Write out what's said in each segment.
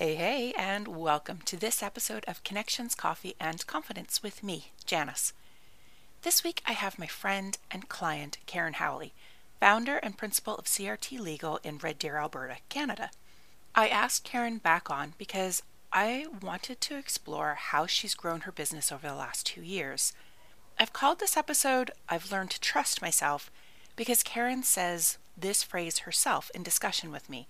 Hey, hey, and welcome to this episode of Connections, Coffee, and Confidence with me, Janice. This week I have my friend and client, Karen Howley, founder and principal of CRT Legal in Red Deer, Alberta, Canada. I asked Karen back on because I wanted to explore how she's grown her business over the last two years. I've called this episode I've Learned to Trust Myself because Karen says this phrase herself in discussion with me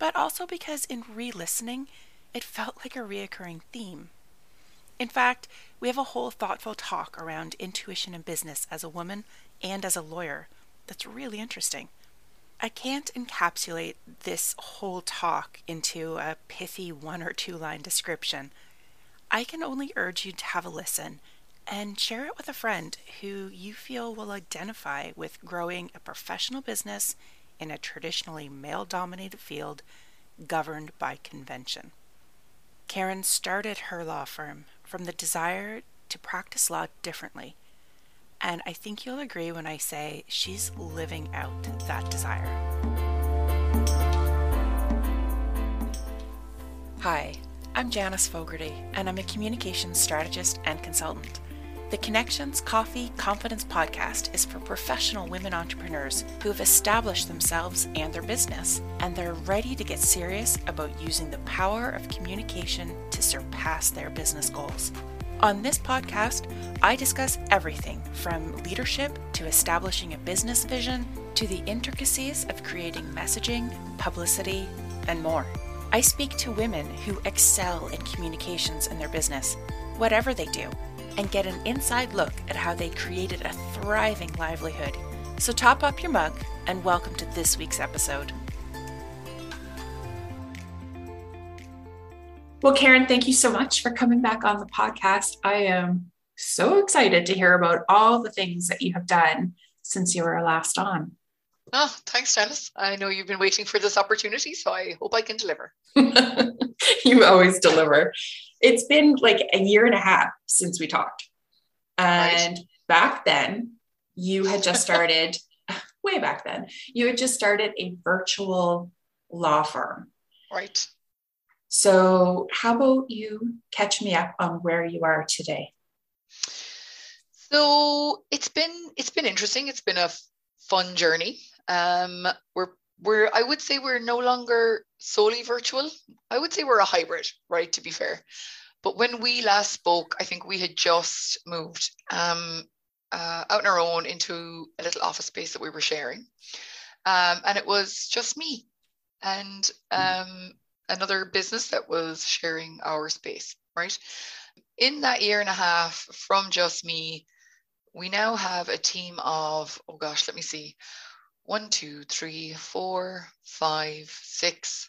but also because in re listening, it felt like a reoccurring theme. In fact, we have a whole thoughtful talk around intuition in business as a woman and as a lawyer that's really interesting. I can't encapsulate this whole talk into a pithy one or two line description. I can only urge you to have a listen and share it with a friend who you feel will identify with growing a professional business in a traditionally male dominated field governed by convention. Karen started her law firm from the desire to practice law differently, and I think you'll agree when I say she's living out that desire. Hi, I'm Janice Fogarty, and I'm a communications strategist and consultant. The Connections Coffee Confidence podcast is for professional women entrepreneurs who have established themselves and their business, and they're ready to get serious about using the power of communication to surpass their business goals. On this podcast, I discuss everything from leadership to establishing a business vision to the intricacies of creating messaging, publicity, and more. I speak to women who excel in communications in their business, whatever they do and get an inside look at how they created a thriving livelihood. So top up your mug and welcome to this week's episode. Well, Karen, thank you so much for coming back on the podcast. I am so excited to hear about all the things that you have done since you were last on. Oh, thanks, Janice. I know you've been waiting for this opportunity, so I hope I can deliver. you always deliver it's been like a year and a half since we talked. And right. back then, you had just started, way back then, you had just started a virtual law firm. Right. So, how about you catch me up on where you are today? So it's been it's been interesting. It's been a fun journey. Um, we're we're I would say we're no longer solely virtual. I would say we're a hybrid, right? To be fair. But when we last spoke, I think we had just moved um, uh, out on our own into a little office space that we were sharing. Um, and it was just me and um, another business that was sharing our space, right? In that year and a half from just me, we now have a team of, oh gosh, let me see, one, two, three, four, five, six,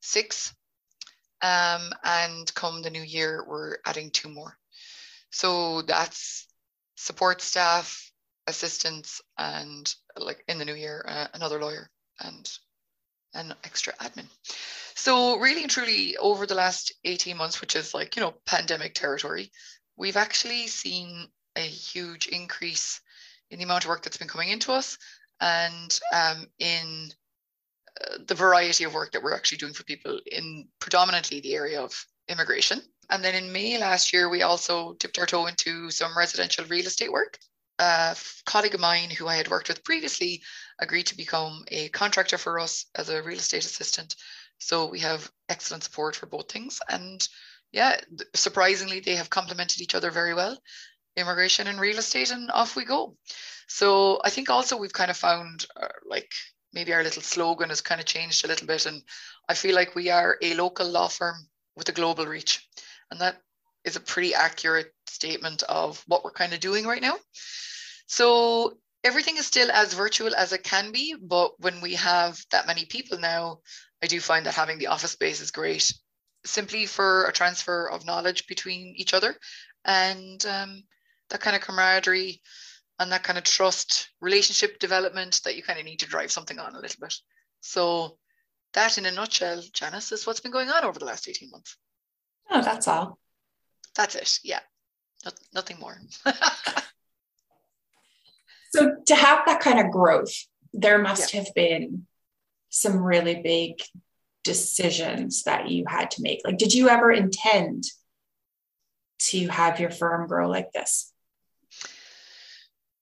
six. Um, and come the new year, we're adding two more. So that's support staff, assistants, and like in the new year, uh, another lawyer and an extra admin. So really and truly over the last 18 months, which is like, you know, pandemic territory, we've actually seen a huge increase in the amount of work that's been coming into us and um, in uh, the variety of work that we're actually doing for people in predominantly the area of immigration. And then in May last year, we also dipped our toe into some residential real estate work. A colleague of mine who I had worked with previously agreed to become a contractor for us as a real estate assistant. So we have excellent support for both things. And yeah, surprisingly, they have complemented each other very well immigration and real estate, and off we go. So I think also we've kind of found uh, like maybe our little slogan has kind of changed a little bit. And I feel like we are a local law firm with a global reach. And that is a pretty accurate statement of what we're kind of doing right now. So everything is still as virtual as it can be, but when we have that many people now, I do find that having the office space is great, simply for a transfer of knowledge between each other and um, that kind of camaraderie and that kind of trust relationship development that you kind of need to drive something on a little bit. So that in a nutshell, Janice, is what's been going on over the last 18 months. Oh, that's all. That's it. Yeah. Not, nothing more. so to have that kind of growth, there must yeah. have been some really big decisions that you had to make. Like, did you ever intend to have your firm grow like this?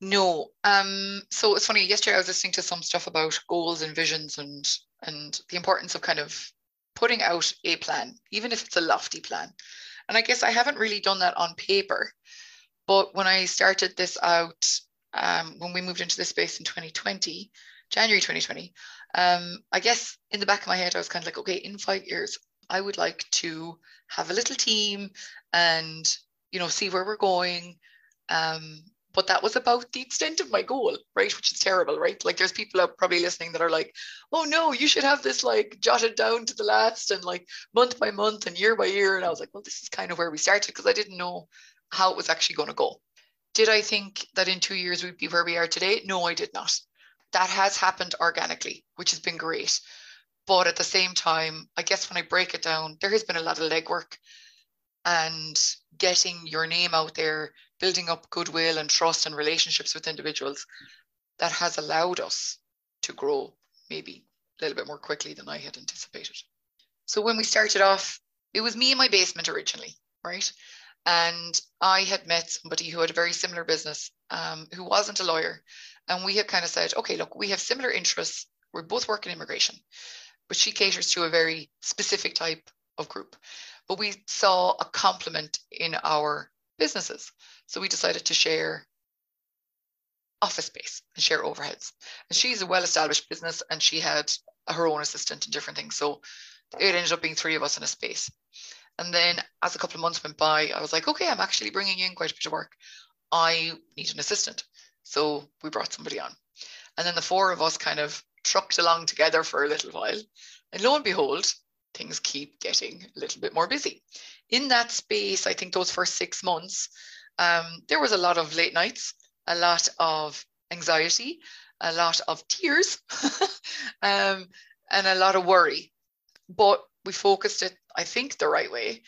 No. Um, so it's funny, yesterday I was listening to some stuff about goals and visions and and the importance of kind of putting out a plan, even if it's a lofty plan. And I guess I haven't really done that on paper. But when I started this out, um, when we moved into this space in 2020, January 2020, um, I guess in the back of my head, I was kind of like, okay, in five years, I would like to have a little team and, you know, see where we're going, um, but that was about the extent of my goal right? Which is terrible right? Like there's people out probably listening that are like oh no you should have this like jotted down to the last and like month by month and year by year. And i was like well this is kind of where we started because i didn't know how it was actually going to go. Did i think that in two years we'd be where we are today? No i did not. That has happened organically which has been great. But at the same time i guess when i break it down there has been a lot of legwork and getting your name out there building up goodwill and trust and relationships with individuals that has allowed us to grow maybe a little bit more quickly than I had anticipated. So when we started off, it was me in my basement originally, right? And I had met somebody who had a very similar business, um, who wasn't a lawyer. And we had kind of said, okay, look, we have similar interests. We're both working immigration, but she caters to a very specific type of group. But we saw a complement in our businesses. So we decided to share office space and share overheads. And she's a well established business and she had her own assistant and different things. So it ended up being three of us in a space. And then as a couple of months went by, I was like, okay, I'm actually bringing in quite a bit of work. I need an assistant. So we brought somebody on. And then the four of us kind of trucked along together for a little while. And lo and behold, things keep getting a little bit more busy. In that space, I think those first six months, um, there was a lot of late nights, a lot of anxiety, a lot of tears, um, and a lot of worry. But we focused it, I think, the right way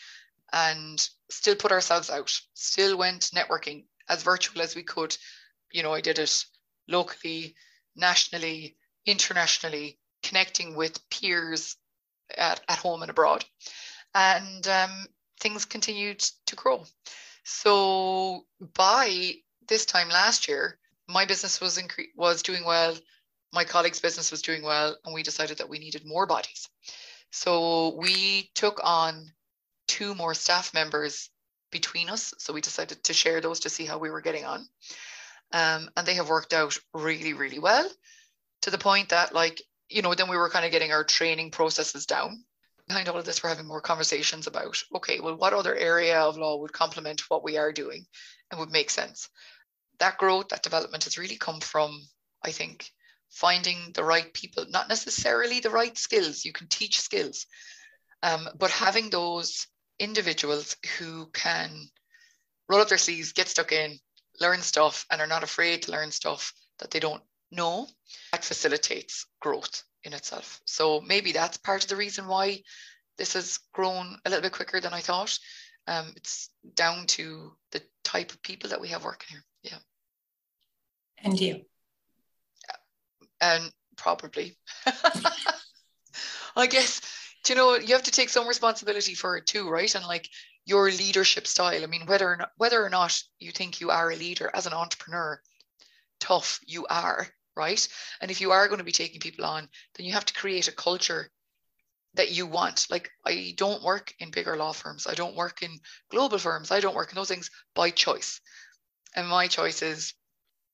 and still put ourselves out, still went networking as virtual as we could. You know, I did it locally, nationally, internationally, connecting with peers at, at home and abroad. And um, things continued to grow. So by this time last year, my business was incre- was doing well, my colleague's business was doing well, and we decided that we needed more bodies. So we took on two more staff members between us. So we decided to share those to see how we were getting on. Um, and they have worked out really, really well to the point that, like, you know, then we were kind of getting our training processes down. Behind all of this, we're having more conversations about okay, well, what other area of law would complement what we are doing and would make sense? That growth, that development has really come from, I think, finding the right people, not necessarily the right skills. You can teach skills, um, but having those individuals who can roll up their sleeves, get stuck in, learn stuff, and are not afraid to learn stuff that they don't know, that facilitates growth in itself. So maybe that's part of the reason why this has grown a little bit quicker than I thought. Um, it's down to the type of people that we have working here. Yeah. And you. And probably. I guess, you know, you have to take some responsibility for it too, right? And like your leadership style. I mean, whether or not, whether or not you think you are a leader as an entrepreneur, tough you are, right? And if you are going to be taking people on, then you have to create a culture that you want. Like I don't work in bigger law firms. I don't work in global firms. I don't work in those things by choice. And my choice is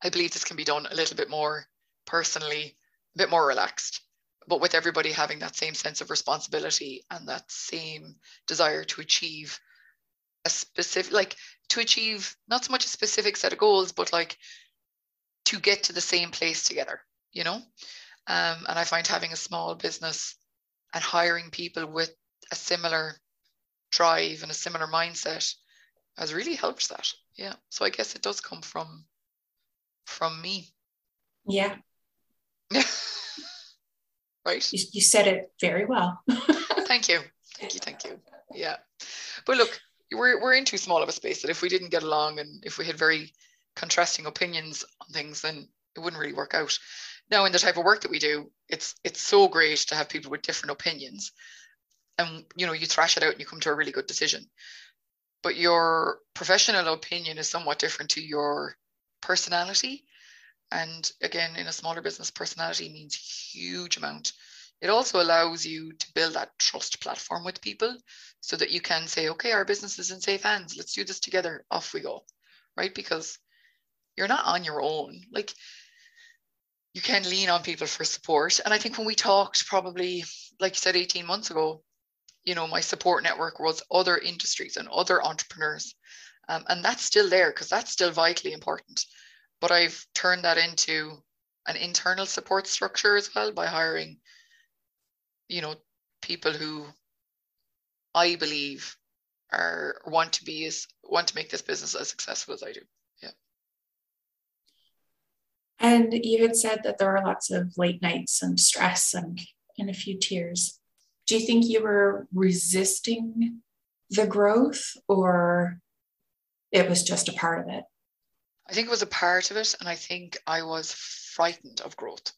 I believe this can be done a little bit more personally, a bit more relaxed, but with everybody having that same sense of responsibility and that same desire to achieve a specific like to achieve not so much a specific set of goals, but like to get to the same place together, you know? Um, and I find having a small business and hiring people with a similar drive and a similar mindset has really helped that. Yeah. So I guess it does come from from me. Yeah. right. You, you said it very well. thank you. Thank you. Thank you. Yeah. But look, we're we're in too small of a space that if we didn't get along and if we had very contrasting opinions on things, then it wouldn't really work out. Now, in the type of work that we do, it's it's so great to have people with different opinions, and you know you thrash it out and you come to a really good decision. But your professional opinion is somewhat different to your personality, and again, in a smaller business, personality means huge amount. It also allows you to build that trust platform with people so that you can say, okay, our business is in safe hands. Let's do this together. Off we go. Right? Because you're not on your own. Like you can lean on people for support. And I think when we talked probably, like you said, 18 months ago, you know, my support network was other industries and other entrepreneurs. Um, and that's still there because that's still vitally important. But I've turned that into an internal support structure as well by hiring, you know, people who I believe are want to be as want to make this business as successful as I do. Yeah. And you had said that there were lots of late nights and stress and, and a few tears. Do you think you were resisting the growth or it was just a part of it? I think it was a part of it. And I think I was frightened of growth.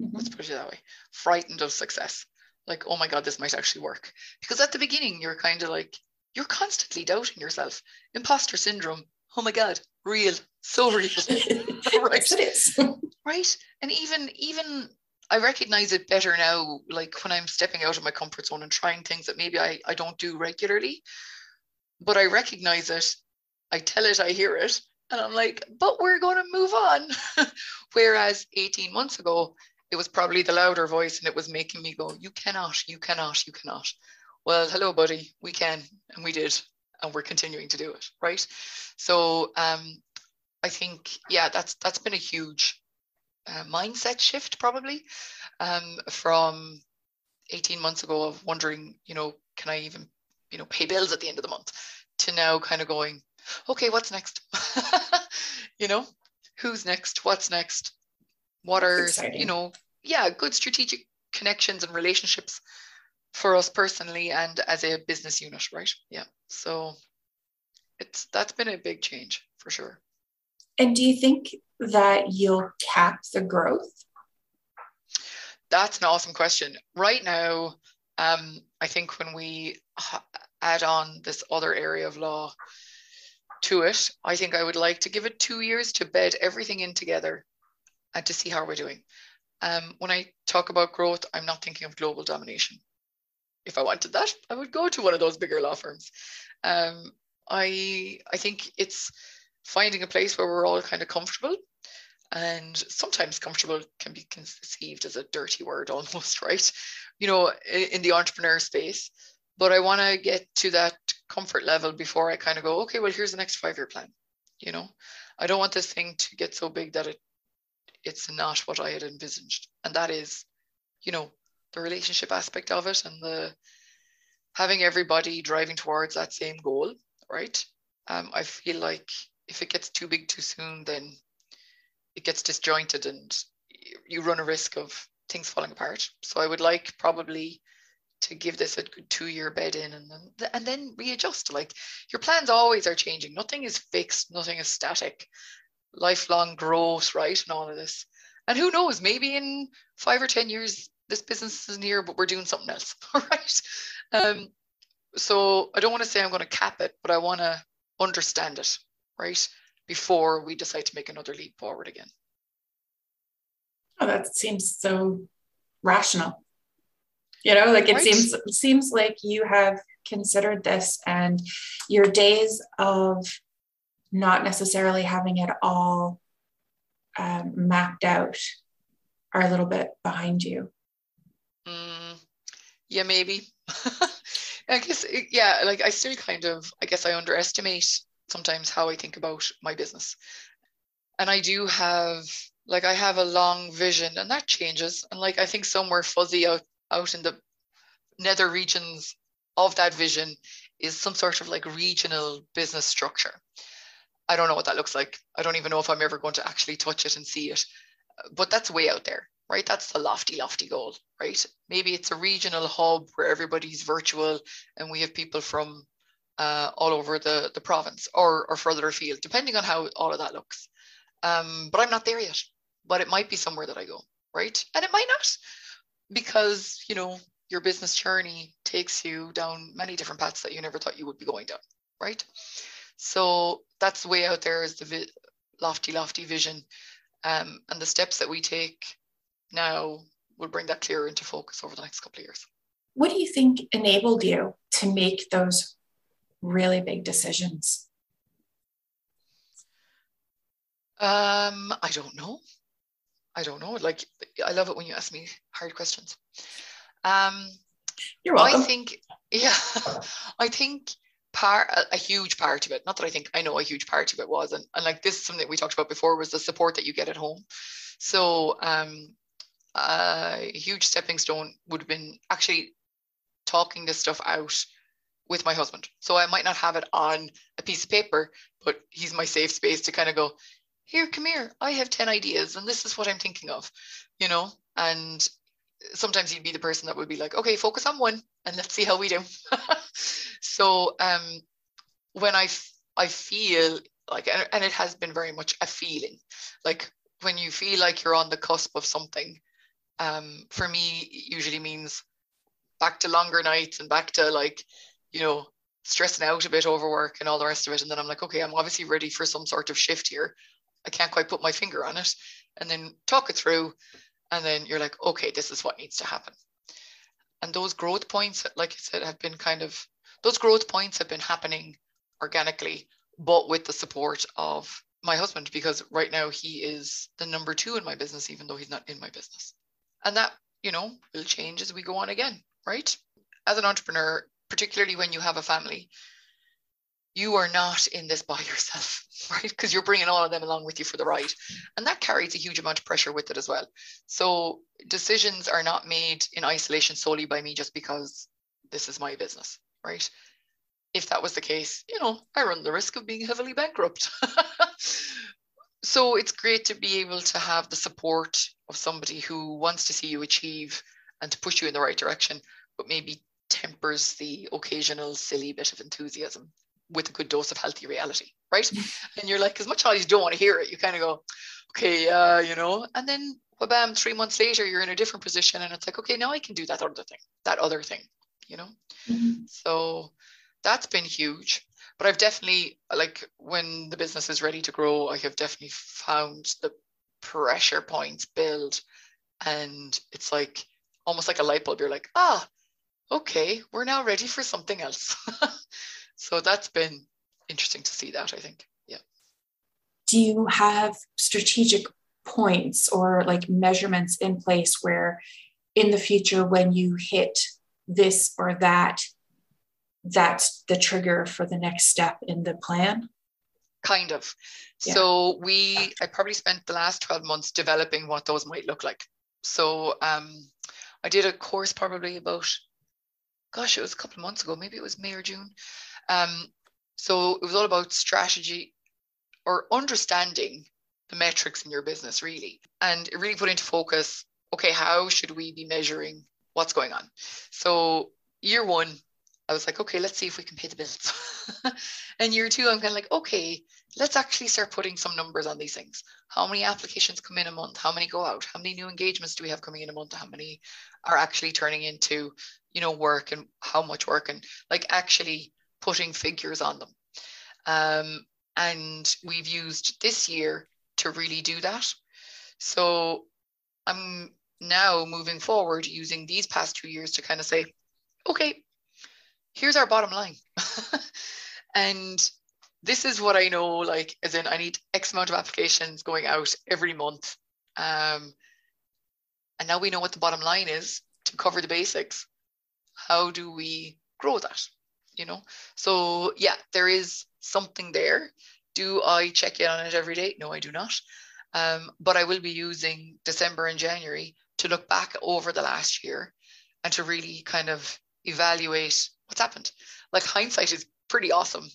Mm-hmm. Let's put it that way frightened of success. Like, oh my God, this might actually work. Because at the beginning, you're kind of like, you're constantly doubting yourself. Imposter syndrome. Oh my God, real, so real. right. it is. right. And even, even I recognize it better now, like when I'm stepping out of my comfort zone and trying things that maybe I, I don't do regularly. But I recognize it. I tell it, I hear it. And I'm like, but we're going to move on. Whereas 18 months ago, it was probably the louder voice and it was making me go, you cannot, you cannot, you cannot well, hello, buddy, we can, and we did, and we're continuing to do it, right? So um, I think, yeah, that's that's been a huge uh, mindset shift probably um, from 18 months ago of wondering, you know, can I even, you know, pay bills at the end of the month, to now kind of going, okay, what's next? you know, who's next? What's next? What are, you know, yeah, good strategic connections and relationships for us personally and as a business unit, right? Yeah. So it's that's been a big change for sure. And do you think that you'll cap the growth? That's an awesome question. Right now, um, I think when we add on this other area of law to it, I think I would like to give it two years to bed everything in together and to see how we're doing. Um, when I talk about growth, I'm not thinking of global domination if I wanted that, I would go to one of those bigger law firms. Um, I I think it's finding a place where we're all kind of comfortable. And sometimes comfortable can be conceived as a dirty word almost, right? You know, in the entrepreneur space. But I want to get to that comfort level before I kind of go, okay, well, here's the next five year plan. You know, I don't want this thing to get so big that it it's not what I had envisaged. And that is, you know, the relationship aspect of it and the having everybody driving towards that same goal, right? Um, I feel like if it gets too big too soon, then it gets disjointed and you run a risk of things falling apart. So I would like probably to give this a good two year bed in and then and then readjust. Like your plans always are changing. Nothing is fixed, nothing is static. Lifelong growth, right? And all of this. And who knows, maybe in five or ten years this business is near, but we're doing something else. right. Um, so I don't want to say I'm going to cap it, but I want to understand it, right? Before we decide to make another leap forward again. Oh, that seems so rational. You know, like it right. seems it seems like you have considered this and your days of not necessarily having it all um, mapped out are a little bit behind you. Mm, yeah, maybe. I guess, yeah, like I still kind of, I guess I underestimate sometimes how I think about my business. And I do have, like, I have a long vision and that changes. And like, I think somewhere fuzzy out, out in the nether regions of that vision is some sort of like regional business structure. I don't know what that looks like. I don't even know if I'm ever going to actually touch it and see it. But that's way out there right? That's the lofty, lofty goal, right? Maybe it's a regional hub where everybody's virtual and we have people from uh, all over the, the province or, or further afield, depending on how all of that looks. Um, but I'm not there yet, but it might be somewhere that I go, right? And it might not because, you know, your business journey takes you down many different paths that you never thought you would be going down, right? So that's the way out there is the vi- lofty, lofty vision. Um, and the steps that we take now will bring that clearer into focus over the next couple of years. What do you think enabled you to make those really big decisions? Um, I don't know. I don't know. Like, I love it when you ask me hard questions. Um, You're welcome. I think, yeah, I think part a, huge part of it. Not that I think I know a huge part of it was, and, and like this is something that we talked about before was the support that you get at home. So um, a huge stepping stone would have been actually talking this stuff out with my husband. So I might not have it on a piece of paper, but he's my safe space to kind of go, here, come here. I have 10 ideas and this is what I'm thinking of, you know? And sometimes he'd be the person that would be like, okay, focus on one and let's see how we do. so um, when I, I feel like, and it has been very much a feeling, like when you feel like you're on the cusp of something, um, for me usually means back to longer nights and back to like, you know, stressing out a bit over work and all the rest of it. And then I'm like, okay, I'm obviously ready for some sort of shift here. I can't quite put my finger on it. And then talk it through. And then you're like, okay, this is what needs to happen. And those growth points, like I said, have been kind of, those growth points have been happening organically, but with the support of my husband, because right now he is the number two in my business, even though he's not in my business. And that, you know, will change as we go on again, right? As an entrepreneur, particularly when you have a family, you are not in this by yourself, right? Because you're bringing all of them along with you for the ride. And that carries a huge amount of pressure with it as well. So decisions are not made in isolation solely by me just because this is my business, right? If that was the case, you know, I run the risk of being heavily bankrupt. so it's great to be able to have the support of somebody who wants to see you achieve and to push you in the right direction, but maybe tempers the occasional silly bit of enthusiasm with a good dose of healthy reality, right? and you're like, as much as you don't want to hear it, you kind of go, okay, uh, you know, and then well, bam, three months later, you're in a different position, and it's like, okay, now I can do that other thing, that other thing, you know. Mm-hmm. So that's been huge but I've definitely like when the business is ready to grow, I have definitely found the pressure points build, and it's like almost like a light bulb. You're like, ah, okay, we're now ready for something else. so that's been interesting to see that. I think, yeah. Do you have strategic points or like measurements in place where in the future when you hit this or that that's the trigger for the next step in the plan? Kind of. Yeah. So we, I probably spent the last 12 months developing what those might look like. So um, I did a course probably about, gosh, it was a couple of months ago, maybe it was May or June. Um, so it was all about strategy or understanding the metrics in your business, really. And it really put into focus okay, how should we be measuring what's going on? So year one, I was like, okay, let's see if we can pay the bills. and year two, I'm kind of like, okay, let's actually start putting some numbers on these things. How many applications come in a month? How many go out? How many new engagements do we have coming in a month? How many are actually turning into, you know, work and how much work and like actually putting figures on them. Um, and we've used this year to really do that. So I'm now moving forward using these past two years to kind of say, okay, here's our bottom line. and this is what I know, like, as in I need X amount of applications going out every month. Um, and now we know what the bottom line is to cover the basics. How do we grow that? You know? So yeah, there is something there. Do I check in on it every day? No, I do not. Um, but I will be using December and January to look back over the last year and to really kind of evaluate what's happened. Like hindsight is pretty awesome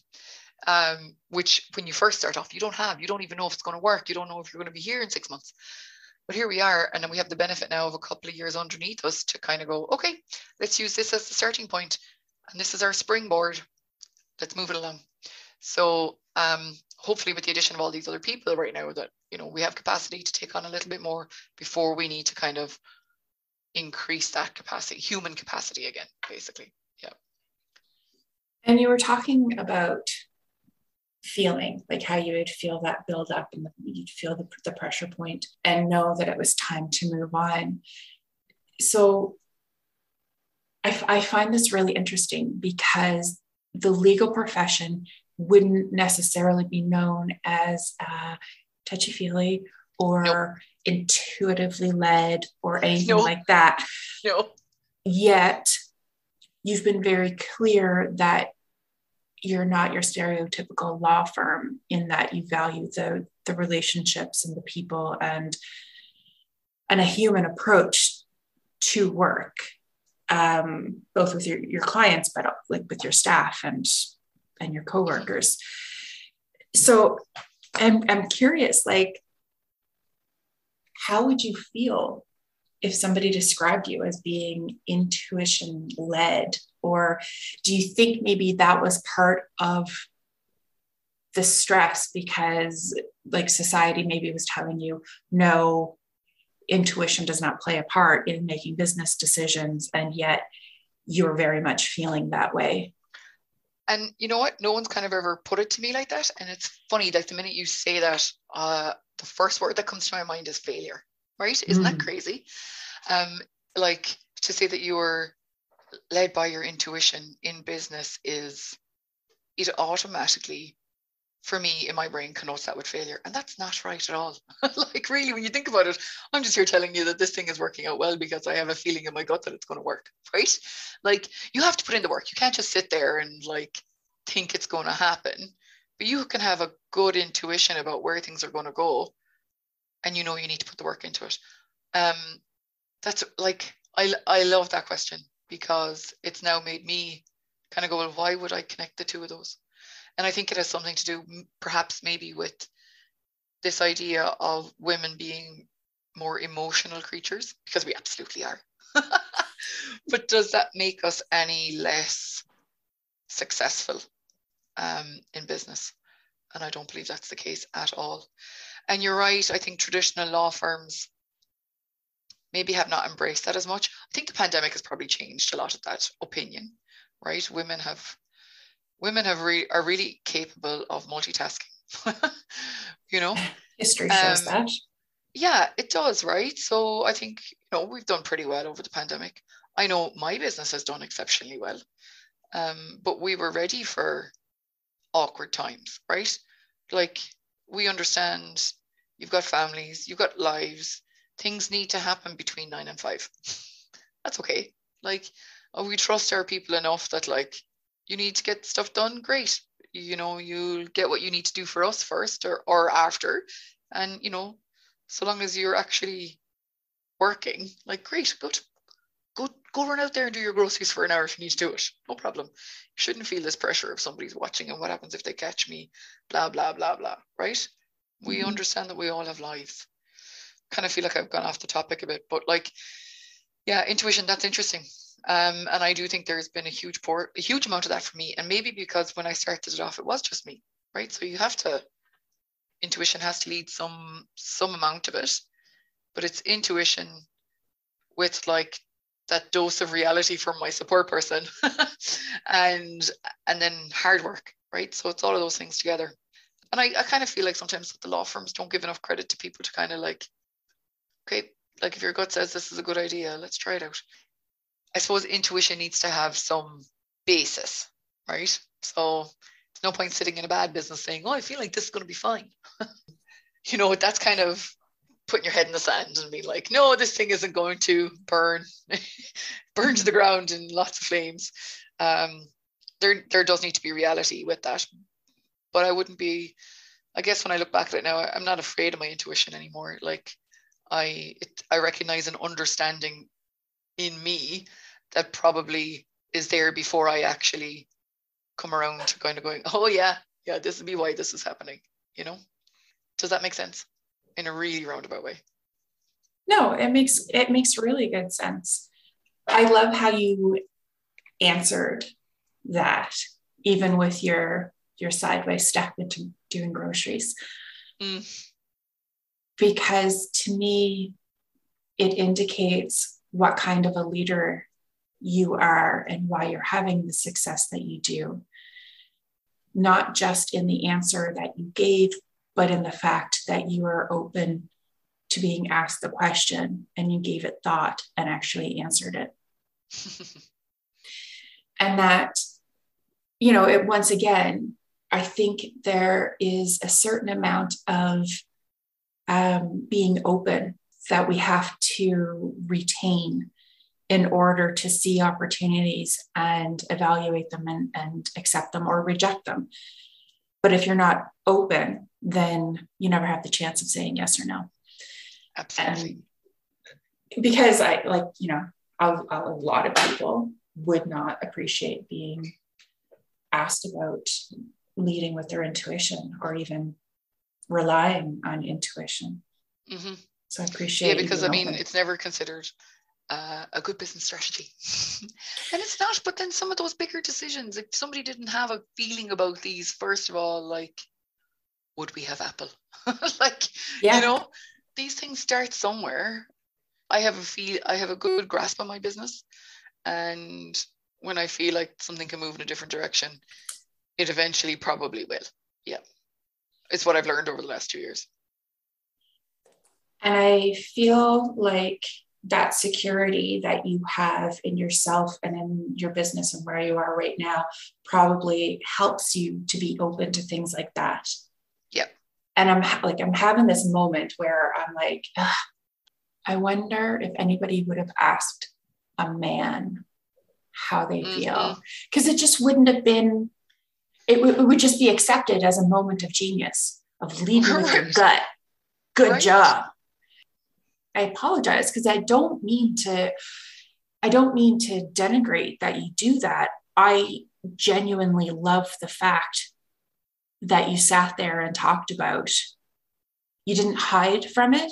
um, which when you first start off, you don't have, you don't even know if it's going to work. You don't know if you're going to be here in six months. But here we are, and then we have the benefit now of a couple of years underneath us to kind of go, okay, let's use this as the starting point, and this is our springboard. Let's move it along. So um, hopefully, with the addition of all these other people right now, that you know we have capacity to take on a little bit more before we need to kind of increase that capacity, human capacity again, basically. Yeah. And you were talking about feeling, like how you would feel that build up and you'd feel the, the pressure point and know that it was time to move on. So I, I find this really interesting because the legal profession wouldn't necessarily be known as uh, touchy feely or nope. intuitively led or anything nope. like that. No. Yet you've been very clear that you're not your stereotypical law firm in that you value the the relationships and the people and and a human approach to work um, both with your, your clients but like with your staff and and your coworkers. So I'm, I'm curious like how would you feel if somebody described you as being intuition led or do you think maybe that was part of the stress because like society maybe was telling you no intuition does not play a part in making business decisions and yet you're very much feeling that way and you know what? No one's kind of ever put it to me like that and it's funny like the minute you say that uh, the first word that comes to my mind is failure right? Isn't mm. that crazy? Um like to say that you were led by your intuition in business is it automatically for me in my brain connotes that with failure. And that's not right at all. Like really when you think about it i'm just here telling you that this thing is working out well because i have a feeling in my gut that it's going to work right? Like you have to put in the work. You can't just sit there and like think it's going to happen. But you can have a good intuition about where things are going to go and you know you need to put the work into it um that's like i i love that question because it's now made me kind of go, well, why would I connect the two of those? And I think it has something to do perhaps maybe with this idea of women being more emotional creatures, because we absolutely are. but does that make us any less successful um, in business? And I don't believe that's the case at all. And you're right, I think traditional law firms maybe have not embraced that as much. I think the pandemic has probably changed a lot of that opinion, right? Women have women have re- are really capable of multitasking. you know, history shows um, that. Yeah, it does, right? So I think you know we've done pretty well over the pandemic. I know my business has done exceptionally well, um, but we were ready for awkward times, right? Like we understand you've got families, you've got lives, things need to happen between nine and five. That's okay. Like, oh, we trust our people enough that like you need to get stuff done. Great. You know, you'll get what you need to do for us first or or after. And you know, so long as you're actually working, like great, good. Go go run out there and do your groceries for an hour if you need to do it. No problem. You shouldn't feel this pressure if somebody's watching and what happens if they catch me, blah, blah, blah, blah. Right? We mm-hmm. understand that we all have lives kind of feel like I've gone off the topic a bit, but like, yeah, intuition, that's interesting. Um, and I do think there's been a huge port, a huge amount of that for me. And maybe because when I started it off, it was just me, right? So you have to, intuition has to lead some some amount of it, but it's intuition with like that dose of reality from my support person and and then hard work right so it's all of those things together and I, I kind of feel like sometimes the law firms don't give enough credit to people to kind of like okay like if your gut says this is a good idea let's try it out i suppose intuition needs to have some basis right so there's no point sitting in a bad business saying oh i feel like this is going to be fine you know that's kind of putting your head in the sand and being like, no, this thing isn't going to burn, burn to the ground in lots of flames. Um, there, there does need to be reality with that. But I wouldn't be, I guess when I look back at it now, I'm not afraid of my intuition anymore. Like I, it, I recognize an understanding in me that probably is there before I actually come around to kind of going, oh yeah, yeah, this would be why this is happening. You know, does that make sense? in a really roundabout way. No, it makes it makes really good sense. I love how you answered that, even with your your sideways step into doing groceries. Mm. Because to me, it indicates what kind of a leader you are and why you're having the success that you do. Not just in the answer that you gave, but in the fact that you are open to being asked the question and you gave it thought and actually answered it. and that, you know, it once again, I think there is a certain amount of um, being open that we have to retain in order to see opportunities and evaluate them and, and accept them or reject them. But if you're not open, then you never have the chance of saying yes or no. Absolutely. And because I like, you know, a, a lot of people would not appreciate being asked about leading with their intuition or even relying on intuition. Mm-hmm. So I appreciate. Yeah, because I mean, open. it's never considered uh, a good business strategy. and it's not, but then some of those bigger decisions, if somebody didn't have a feeling about these, first of all, like, would we have Apple? like, yeah. you know, these things start somewhere. I have a feel, I have a good grasp on my business. And when I feel like something can move in a different direction, it eventually probably will. Yeah. It's what I've learned over the last two years. And I feel like that security that you have in yourself and in your business and where you are right now probably helps you to be open to things like that. Yep. And I'm ha- like, I'm having this moment where I'm like, I wonder if anybody would have asked a man how they mm-hmm. feel. Because it just wouldn't have been, it, w- it, would just be accepted as a moment of genius, of leading right. with your gut. Good right. job I apologize because I don't mean to I don't mean to denigrate that you do that. I genuinely love the fact that you sat there and talked about you didn't hide from it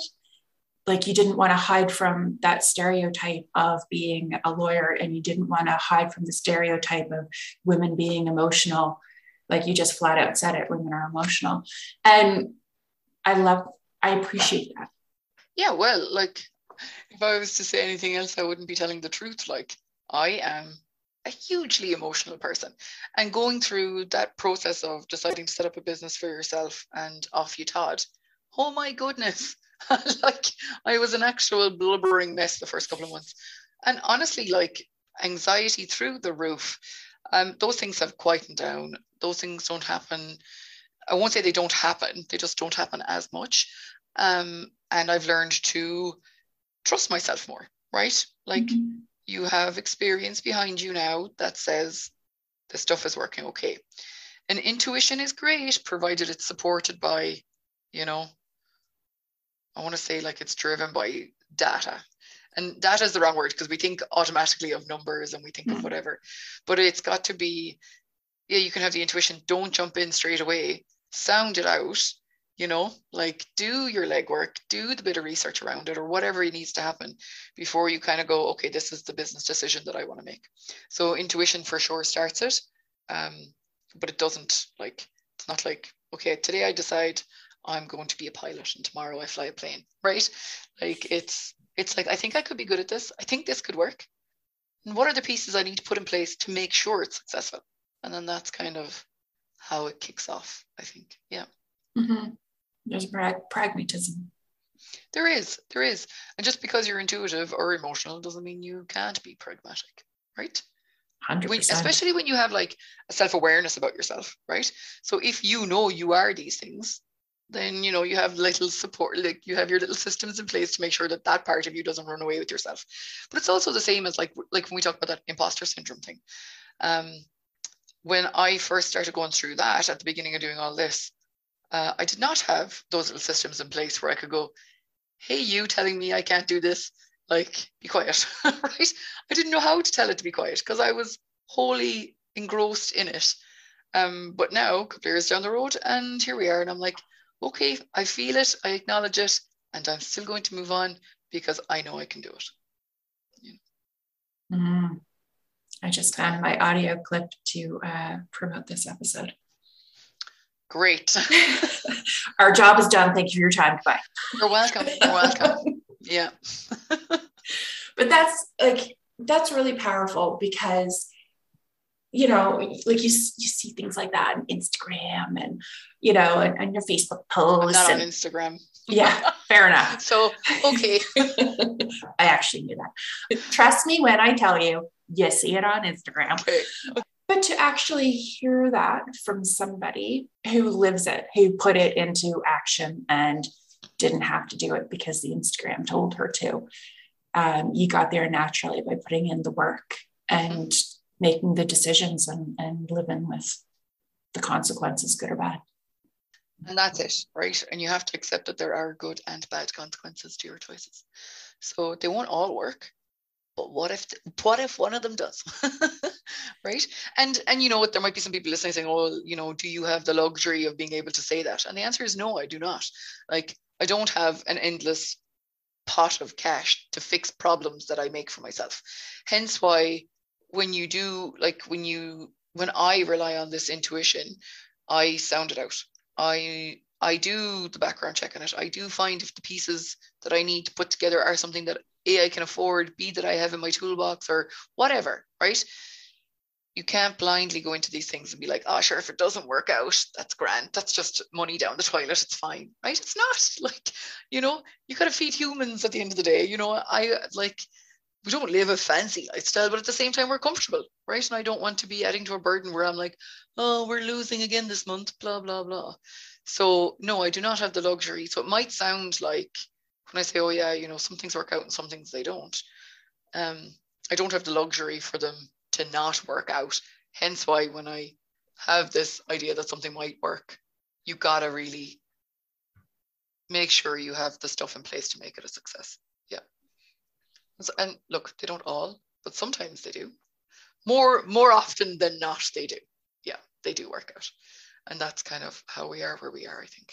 like you didn't want to hide from that stereotype of being a lawyer and you didn't want to hide from the stereotype of women being emotional like you just flat out said it women are emotional and i love i appreciate that yeah, well, like if I was to say anything else, I wouldn't be telling the truth. Like I am a hugely emotional person. And going through that process of deciding to set up a business for yourself and off you Todd, oh my goodness. like I was an actual blubbering mess the first couple of months. And honestly, like anxiety through the roof. Um, those things have quietened down. Those things don't happen. I won't say they don't happen, they just don't happen as much. Um, and I've learned to trust myself more, right? Like mm-hmm. you have experience behind you now that says the stuff is working okay. And intuition is great, provided it's supported by, you know, I want to say like it's driven by data. And data is the wrong word because we think automatically of numbers and we think mm-hmm. of whatever. But it's got to be, yeah, you can have the intuition. Don't jump in straight away. Sound it out you know like do your legwork do the bit of research around it or whatever it needs to happen before you kind of go okay this is the business decision that i want to make so intuition for sure starts it um, but it doesn't like it's not like okay today i decide i'm going to be a pilot and tomorrow i fly a plane right like it's it's like i think i could be good at this i think this could work and what are the pieces i need to put in place to make sure it's successful and then that's kind of how it kicks off i think yeah mm-hmm. There's pragmatism. There is, there is. And just because you're intuitive or emotional doesn't mean you can't be pragmatic, right? 100%. When, especially when you have like a self-awareness about yourself, right? So if you know you are these things, then you know you have little support, like you have your little systems in place to make sure that that part of you doesn't run away with yourself. But it's also the same as like like when we talk about that imposter syndrome thing. Um, when I first started going through that at the beginning of doing all this, uh, I did not have those little systems in place where I could go, hey, you telling me I can't do this, like, be quiet, right? I didn't know how to tell it to be quiet because I was wholly engrossed in it. Um, but now, a couple years down the road, and here we are, and I'm like, okay, I feel it, I acknowledge it, and I'm still going to move on because I know I can do it. Mm-hmm. I just found my audio clip to uh, promote this episode. Great. Our job is done. Thank you for your time. Bye. You're welcome. You're welcome. yeah. but that's like that's really powerful because you know, like you, you see things like that on Instagram and, you know, and, and your Facebook posts. I'm not and, on Instagram. Yeah, fair enough. So, okay. I actually knew that. Trust me when I tell you, you see it on Instagram. Okay. But to actually hear that from somebody who lives it, who put it into action and didn't have to do it because the Instagram told her to, um, you got there naturally by putting in the work and making the decisions and, and living with the consequences, good or bad. And that's it, right? And you have to accept that there are good and bad consequences to your choices. So they won't all work, but what if what if one of them does right? And and you know what? There might be some people listening saying oh you know do you have the luxury of being able to say that? And the answer is no i do not. Like i don't have an endless pot of cash to fix problems that i make for myself. Hence why when you do like when you when i rely on this intuition i sound it out i I do the background check on it. I do find if the pieces that I need to put together are something that a, I can afford, B, that I have in my toolbox or whatever, right? You can't blindly go into these things and be like, oh, sure, if it doesn't work out, that's grand. That's just money down the toilet. It's fine, right? It's not like, you know, you got to feed humans at the end of the day. You know, I like, we don't live a fancy lifestyle, but at the same time, we're comfortable, right? And I don't want to be adding to a burden where I'm like, oh, we're losing again this month, blah, blah, blah. So, no, I do not have the luxury. So it might sound like, when I say, oh yeah, you know, some things work out and some things they don't, um, I don't have the luxury for them to not work out. Hence why when I have this idea that something might work, you gotta really make sure you have the stuff in place to make it a success. And look, they don't all, but sometimes they do. More more often than not, they do. Yeah, they do work out. And that's kind of how we are where we are, I think.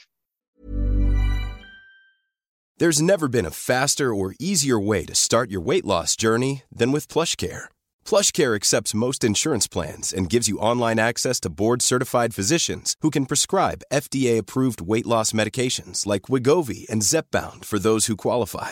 There's never been a faster or easier way to start your weight loss journey than with PlushCare. PlushCare accepts most insurance plans and gives you online access to board-certified physicians who can prescribe FDA-approved weight loss medications like Wegovy and Zepbound for those who qualify.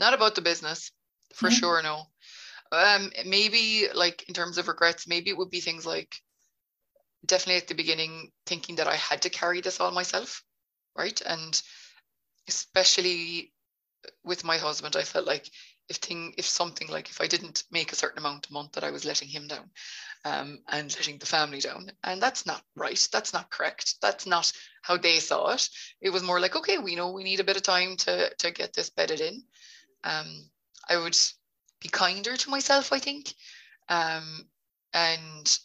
not about the business, for Mhm. sure. No. Um, maybe like in terms of regrets, maybe it would be things like definitely at the beginning thinking that I had to carry this all myself, right? And especially with my husband, I felt like if thing if something like if I didn't make a certain amount a month that I was letting him down um, and letting the family down. And that's not right. That's not correct. That's not how they saw it. It was more like, okay, we know we need a bit of time to to get this bedded in. Um, I would be kinder to myself, I think, um, and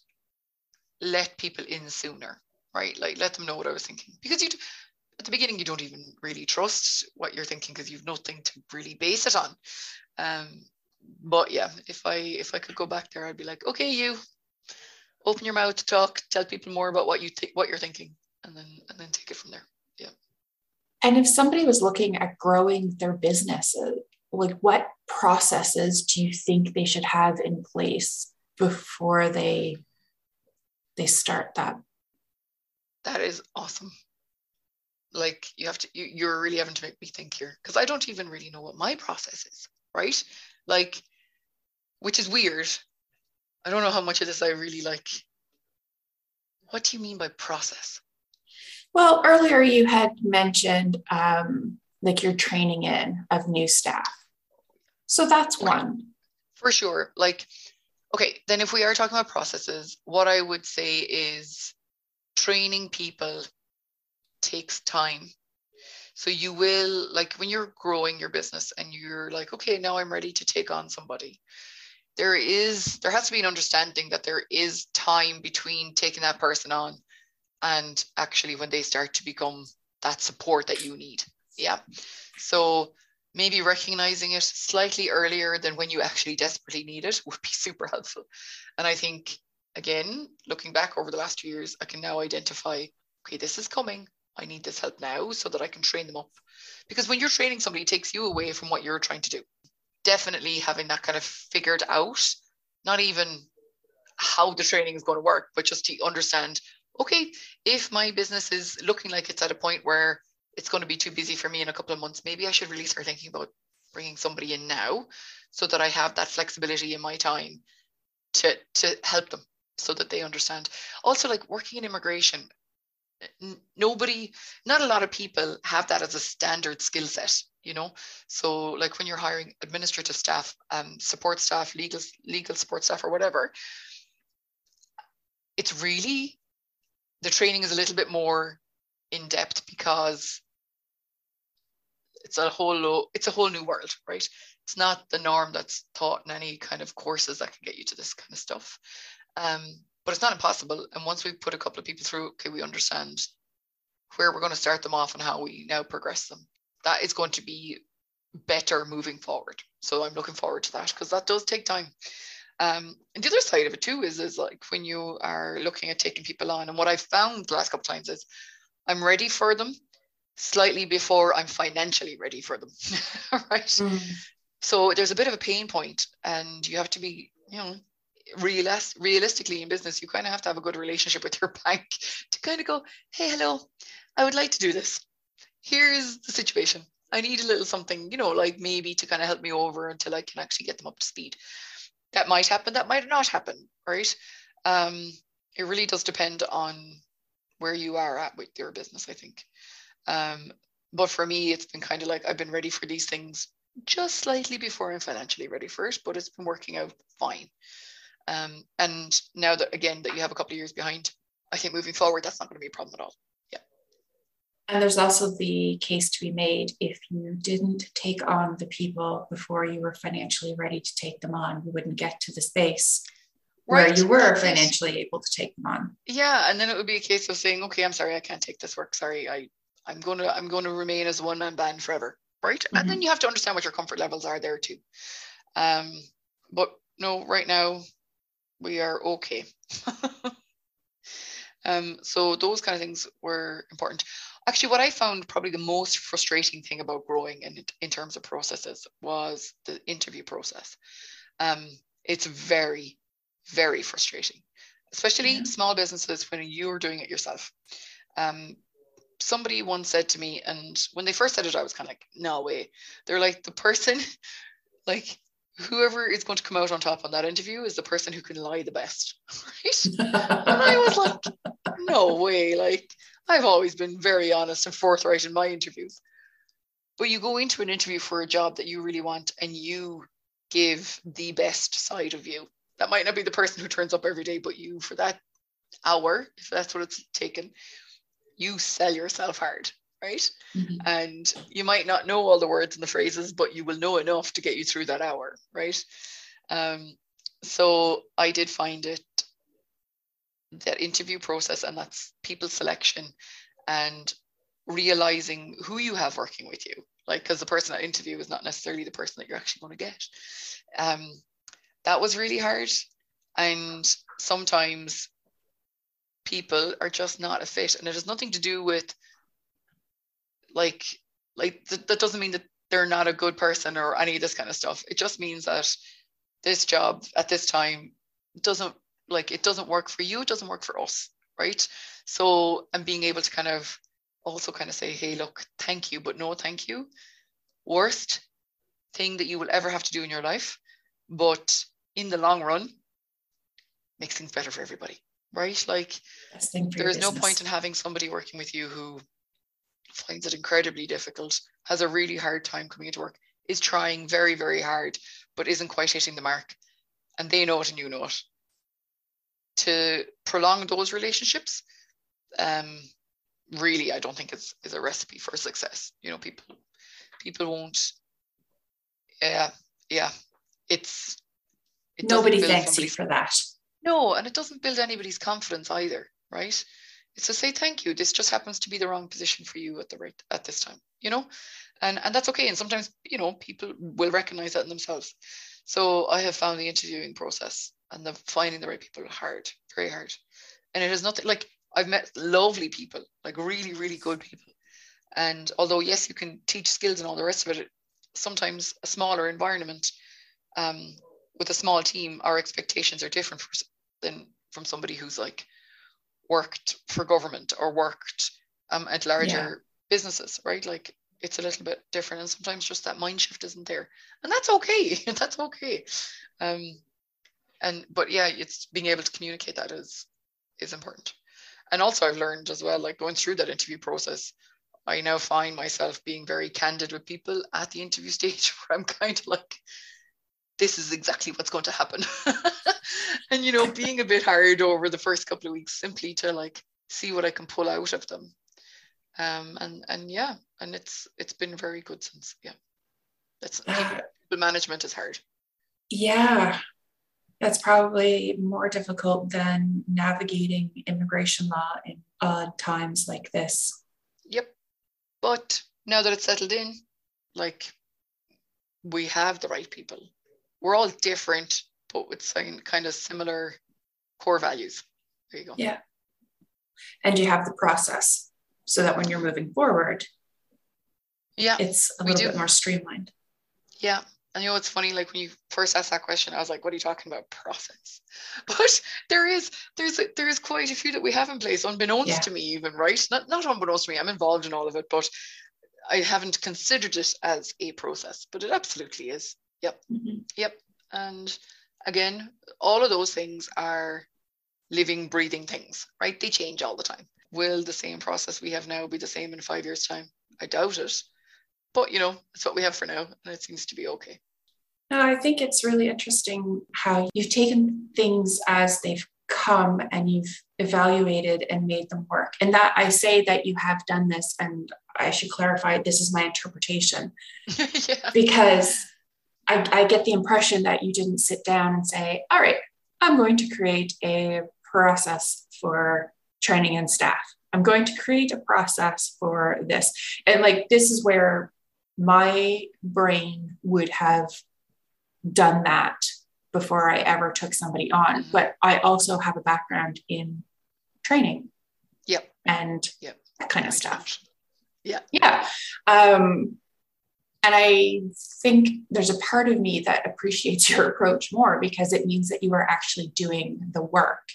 let people in sooner, right? Like let them know what I was thinking because you at the beginning you don't even really trust what you're thinking because you've nothing to really base it on. Um, but yeah, if I if I could go back there, I'd be like, okay, you open your mouth talk, tell people more about what you think, what you're thinking, and then and then take it from there. Yeah. And if somebody was looking at growing their business, like what processes do you think they should have in place before they they start that? That is awesome. Like you have to, you, you're really having to make me think here because I don't even really know what my process is, right? Like, which is weird. I don't know how much of this I really like. What do you mean by process? Well, earlier you had mentioned um, like your training in of new staff. So that's one. For sure. Like, okay, then if we are talking about processes, what I would say is training people takes time. So you will, like, when you're growing your business and you're like, okay, now I'm ready to take on somebody. There is, there has to be an understanding that there is time between taking that person on and actually when they start to become that support that you need. Yeah. So maybe recognizing it slightly earlier than when you actually desperately need it would be super helpful. And I think, again, looking back over the last two years, I can now identify okay, this is coming. I need this help now so that I can train them up. Because when you're training somebody, it takes you away from what you're trying to do. Definitely having that kind of figured out, not even how the training is going to work, but just to understand okay, if my business is looking like it's at a point where it's going to be too busy for me in a couple of months, maybe I should really start thinking about bringing somebody in now so that I have that flexibility in my time to to help them so that they understand. Also, like working in immigration, n- nobody, not a lot of people have that as a standard skill set. You know, so like when you're hiring administrative staff, um, support staff, legal legal support staff, or whatever, it's really the training is a little bit more in depth because it's a whole it's a whole new world right? It's not the norm that's taught in any kind of courses that can get you to this kind of stuff. Um, but it's not impossible. And once we put a couple of people through okay we understand where we're going to start them off and how we now progress them. That is going to be better moving forward. So i'm looking forward to that because that does take time. Um, and the other side of it too is is like when you are looking at taking people on, and what I've found the last couple of times is I'm ready for them slightly before I'm financially ready for them. right. Mm. So there's a bit of a pain point, and you have to be, you know, realist realistically in business, you kind of have to have a good relationship with your bank to kind of go, hey, hello, I would like to do this. Here's the situation. I need a little something, you know, like maybe to kind of help me over until I can actually get them up to speed that might happen that might not happen right um, it really does depend on where you are at with your business i think um, but for me it's been kind of like i've been ready for these things just slightly before I'm financially ready for it, but it's been working out fine. Um, and now that again that you have a couple of years behind, I think moving forward that's not going to be a problem at all. Yeah. And there's also the case to be made if you didn't take on the people before you were financially ready to take them on, you wouldn't get to the space where you were financially able to take them on. Yeah, and then it would be a case of saying, okay, I'm sorry, I can't take this work. Sorry, I I'm going to I'm going to remain as a one man band forever, right? Mm-hmm. And then mm-hmm. you have to understand what your comfort levels are there too. Um, but no, right now we are okay. um, so those kind of things were important. Actually, what I found probably the most frustrating thing about growing in in terms of processes was the interview process. Um, it's very very frustrating, especially yeah. small businesses when you're doing it yourself. Um, somebody once said to me, and when they first said it, I was kind of like, no way. They're like, the person, like, whoever is going to come out on top on that interview is the person who can lie the best. Right. and I was like, no way. Like, I've always been very honest and forthright in my interviews. But you go into an interview for a job that you really want and you give the best side of you that might not be the person who turns up every day, but you for that hour, if that's what it's taken, you sell yourself hard, right? Mm-hmm. And you might not know all the words and the phrases, but you will know enough to get you through that hour, right? Um, so I did find it that interview process and that's people selection and realizing who you have working with you like because the person at interview is not necessarily the person that you're actually going to get um, that was really hard. And sometimes people are just not a fit. And it has nothing to do with like, like th- that doesn't mean that they're not a good person or any of this kind of stuff. It just means that this job at this time doesn't like it doesn't work for you, it doesn't work for us, right? So and being able to kind of also kind of say, hey, look, thank you, but no thank you. Worst thing that you will ever have to do in your life. But in the long run makes things better for everybody right? Like there is no point in having somebody working with you who finds it incredibly difficult has a really hard time coming into work is trying very very hard but isn't quite hitting the mark and they know it and you know it. To prolong those relationships um really i don't think it's is a recipe for success. You know people people won't yeah yeah it's it Nobody thanks you for that. No, and it doesn't build anybody's confidence either, right? It's to say thank you. This just happens to be the wrong position for you at the right at this time, you know, and and that's okay. And sometimes you know people will recognize that in themselves. So I have found the interviewing process and the finding the right people hard, very hard, and it is nothing like I've met lovely people, like really really good people, and although yes, you can teach skills and all the rest of it, sometimes a smaller environment um, with a small team, our expectations are different for, than from somebody who's like worked for government or worked um, at larger yeah. businesses, right? Like it's a little bit different, and sometimes just that mind shift isn't there, and that's okay. that's okay. Um, and but yeah, it's being able to communicate that is is important. And also, I've learned as well, like going through that interview process, I now find myself being very candid with people at the interview stage, where I'm kind of like, this is exactly what's going to happen. and you know, being a bit hard over the first couple of weeks simply to like see what I can pull out of them. Um, and and yeah, and it's it's been very good since. Yeah, that's uh, management is hard. Yeah, that's probably more difficult than navigating immigration law in odd times like this. Yep, but now that it's settled in, like we have the right people we're all different, but with some kind of similar core values. There you go. Yeah. And you have the process so that when you're moving forward, yeah, it's a little bit more streamlined. Yeah. And you know what's funny? Like when you first asked that question, I was like, "What are you talking about, process?" But there is, there's, a, there's quite a few that we have in place, unbeknownst yeah. to me, even right? Not, not unbeknownst to me. I'm involved in all of it, but I haven't considered it as a process, but it absolutely is. Yep. Mm-hmm. Yep. And again, all of those things are living, breathing things, right? They change all the time. Will the same process we have now be the same in five years' time? I doubt it. but you know, it's what we have for now, and it seems to be okay. No, I think it's really interesting how you've taken things as they've come and you've evaluated and made them work. And that I say that you have done this, and I should clarify this is my interpretation. yeah. Because I, I get the impression that you didn't sit down and say, all right, I'm going to create a process for training and staff. I'm going to create a process for this. And like, this is where my brain would have done that before I ever took somebody on. Mm-hmm. But I also have a background in training. Yep. And yep. that kind of stuff. Yeah. Yeah. Um, and I think there's a part of me that appreciates your approach more because it means that you are actually doing the work.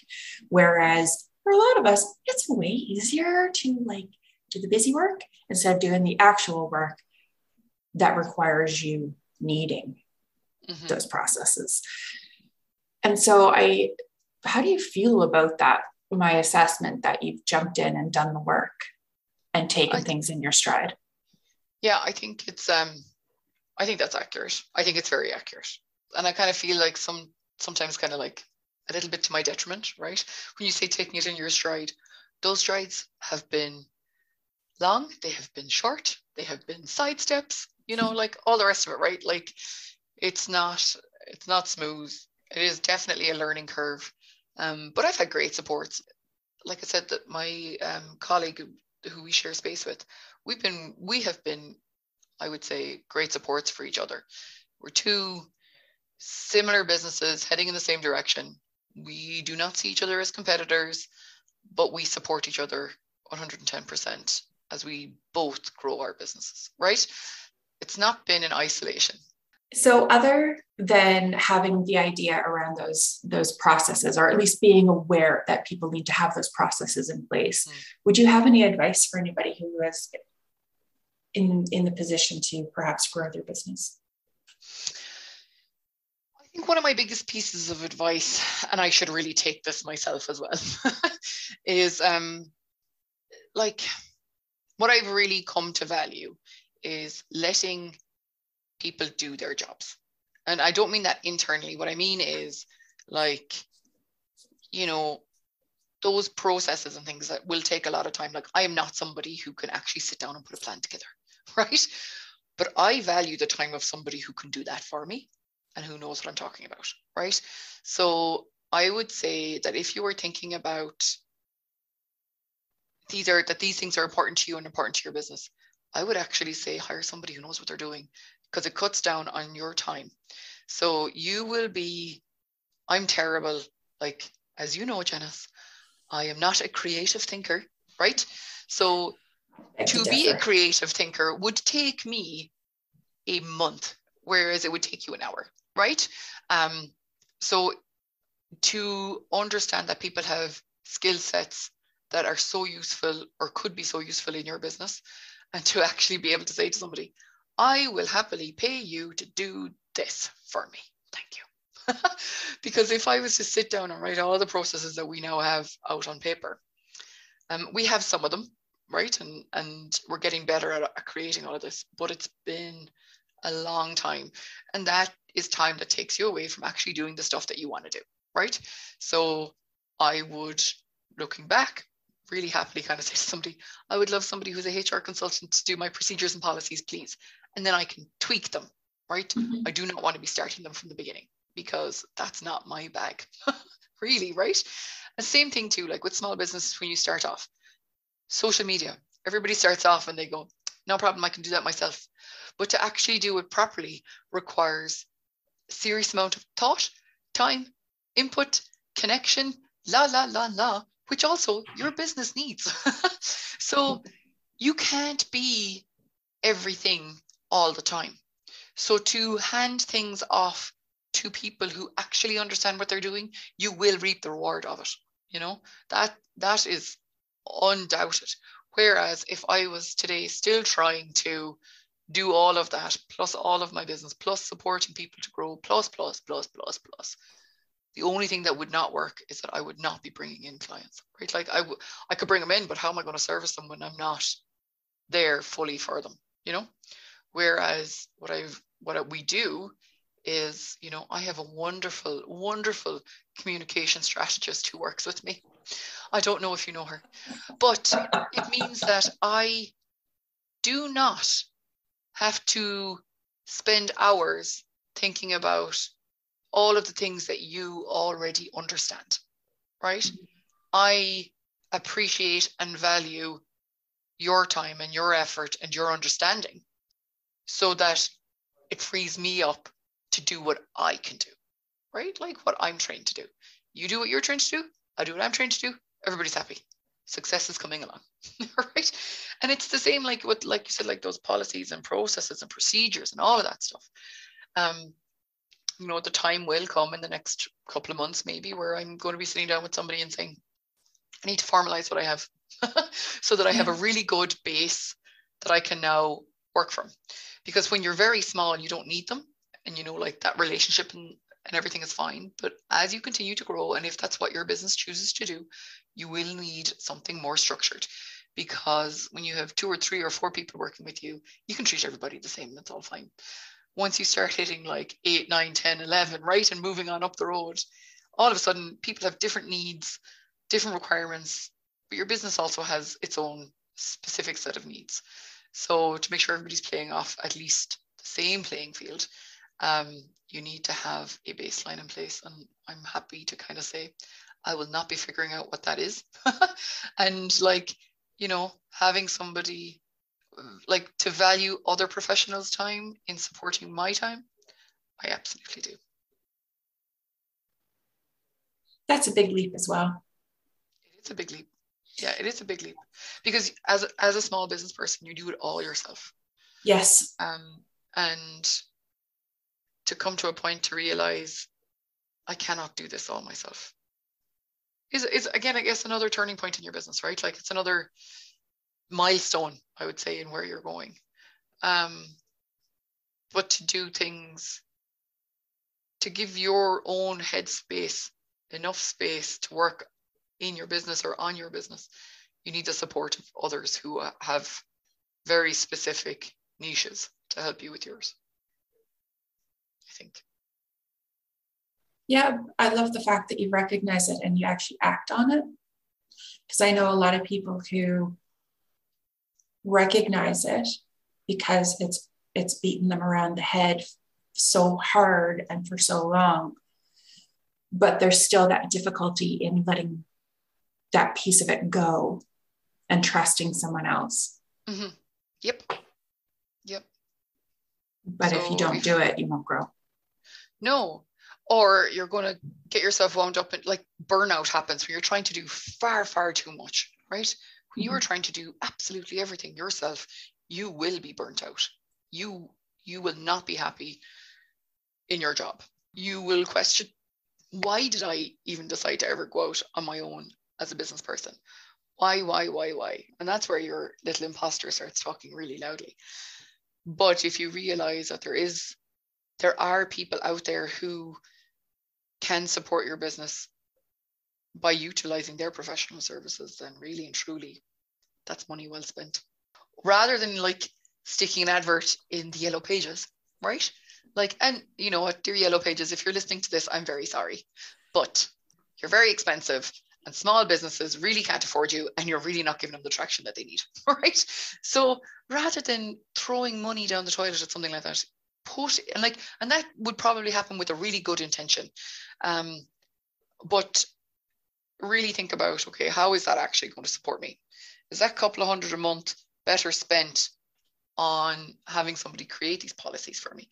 Whereas for a lot of us, it's way easier to like do the busy work instead of doing the actual work that requires you needing mm-hmm. those processes. And so I how do you feel about that? My assessment that you've jumped in and done the work and taken I, things in your stride. Yeah, I think it's um I think that's accurate. I think it's very accurate. And I kind of feel like some sometimes kind of like a little bit to my detriment, right? When you say taking it in your stride, those strides have been long, they have been short, they have been side steps, you know, like all the rest of it, right? Like it's not it's not smooth. It is definitely a learning curve. Um, but I've had great supports. Like I said, that my um, colleague who we share space with, we've been we have been, I would say, great supports for each other. We're two similar businesses heading in the same direction. We do not see each other as competitors, but we support each other 110% as we both grow our businesses, right? It's not been in isolation. So, other than having the idea around those those processes, or at least being aware that people need to have those processes in place, mm. would you have any advice for anybody who is in in the position to perhaps grow their business? I think one of my biggest pieces of advice, and I should really take this myself as well, is um, like what I've really come to value is letting people do their jobs. And I don't mean that internally. What I mean is like, you know, those processes and things that will take a lot of time. Like I am not somebody who can actually sit down and put a plan together, right? But I value the time of somebody who can do that for me and who knows what I'm talking about, right? So I would say that if you are thinking about these are that these things are important to you and important to your business, I would actually say hire somebody who knows what they're doing because it cuts down on your time. So you will be, I'm terrible. Like, as you know, Janice, I am not a creative thinker, right? So to be a creative thinker would take me a month, whereas it would take you an hour, right? Um, so to understand that people have skill sets that are so useful or could be so useful in your business, and to actually be able to say to somebody, I will happily pay you to do this for me. Thank you. because if I was to sit down and write all the processes that we now have out on paper, um, we have some of them, right? And and we're getting better at, at creating all of this, but it's been a long time. And that is time that takes you away from actually doing the stuff that you want to do, right? So I would, looking back, really happily kind of say to somebody, I would love somebody who's a HR consultant to do my procedures and policies, please and then I can tweak them, right? Mm-hmm. I do not want to be starting them from the beginning because that's not my bag, really, right? The same thing too, like with small businesses when you start off, social media, everybody starts off and they go, no problem, I can do that myself. But to actually do it properly requires a serious amount of thought, time, input, connection, la, la, la, la, which also your business needs. so you can't be everything all the time. So to hand things off to people who actually understand what they're doing, you will reap the reward of it. You know, that that is undoubted. Whereas if I was today still trying to do all of that, plus all of my business, plus supporting people to grow, plus, plus, plus, plus, plus, the only thing that would not work is that I would not be bringing in clients, right? Like I, w- I could bring them in, but how am I going to service them when I'm not there fully for them, you know? Whereas what I've what we do is, you know, I have a wonderful, wonderful communication strategist who works with me. I don't know if you know her, but it means that I do not have to spend hours thinking about all of the things that you already understand, right? I appreciate and value your time and your effort and your understanding so that it frees me up to do what I can do, right? Like what I'm trained to do. You do what you're trained to do, I do what I'm trained to do, everybody's happy. Success is coming along, right? And it's the same like with, like you said, like those policies and processes and procedures and all of that stuff. Um, you know, the time will come in the next couple of months, maybe, where I'm going to be sitting down with somebody and saying, I need to formalize what I have so that I have a mm. really good base that I can now work from. Because when you're very small, you don't need them. And you know, like that relationship and, and everything is fine. But as you continue to grow, and if that's what your business chooses to do, you will need something more structured. Because when you have two or three or four people working with you, you can treat everybody the same. That's all fine. Once you start hitting like eight, nine, 10, 11, right? And moving on up the road, all of a sudden people have different needs, different requirements, but your business also has its own specific set of needs. So to make sure everybody's playing off at least the same playing field, um, you need to have a baseline in place. And I'm happy to kind of say, I will not be figuring out what that is. and like, you know, having somebody like to value other professionals' time in supporting my time, I absolutely do. That's a big leap as well. It's a big leap. Yeah it is a big leap. Because as as a small business person you do it all yourself. Yes. Um and to come to a point to realize i cannot do this all myself. Is is again i guess another turning point in your business right? Like it's another milestone i would say in where you're going um but to do things to give your own headspace enough space to work in your business or on your business, you need the support of others who uh, have very specific niches to help you with yours. I think. Yeah, I love the fact that you recognize it and you actually act on it. Because I know a lot of people who recognize it because it's it's beaten them around the head so hard and for so long but there's still that difficulty in letting that piece of it go and trusting someone else. Mm-hmm. Yep. Yep. But so if you don't if, do it, you won't grow. No. Or you're going to get yourself wound up in like burnout happens when you're trying to do far, far too much, right? When you are mm-hmm. trying to do absolutely everything yourself, you will be burnt out. You you will not be happy in your job. You will question why did I even decide to ever go out on my own as a business person. Why, why, why, why? And that's where your little imposter starts talking really loudly. But if you realize that there is, there are people out there who can support your business by utilizing their professional services, then really and truly, that's money well spent. Rather than like sticking an advert in the yellow pages, right? Like, and you know what, dear yellow pages, if you're listening to this, I'm very sorry, but you're very expensive and small businesses really can't afford you and you're really not giving them the traction that they need right so rather than throwing money down the toilet at something like that put and like and that would probably happen with a really good intention um but really think about okay how is that actually going to support me is that couple of hundred a month better spent on having somebody create these policies for me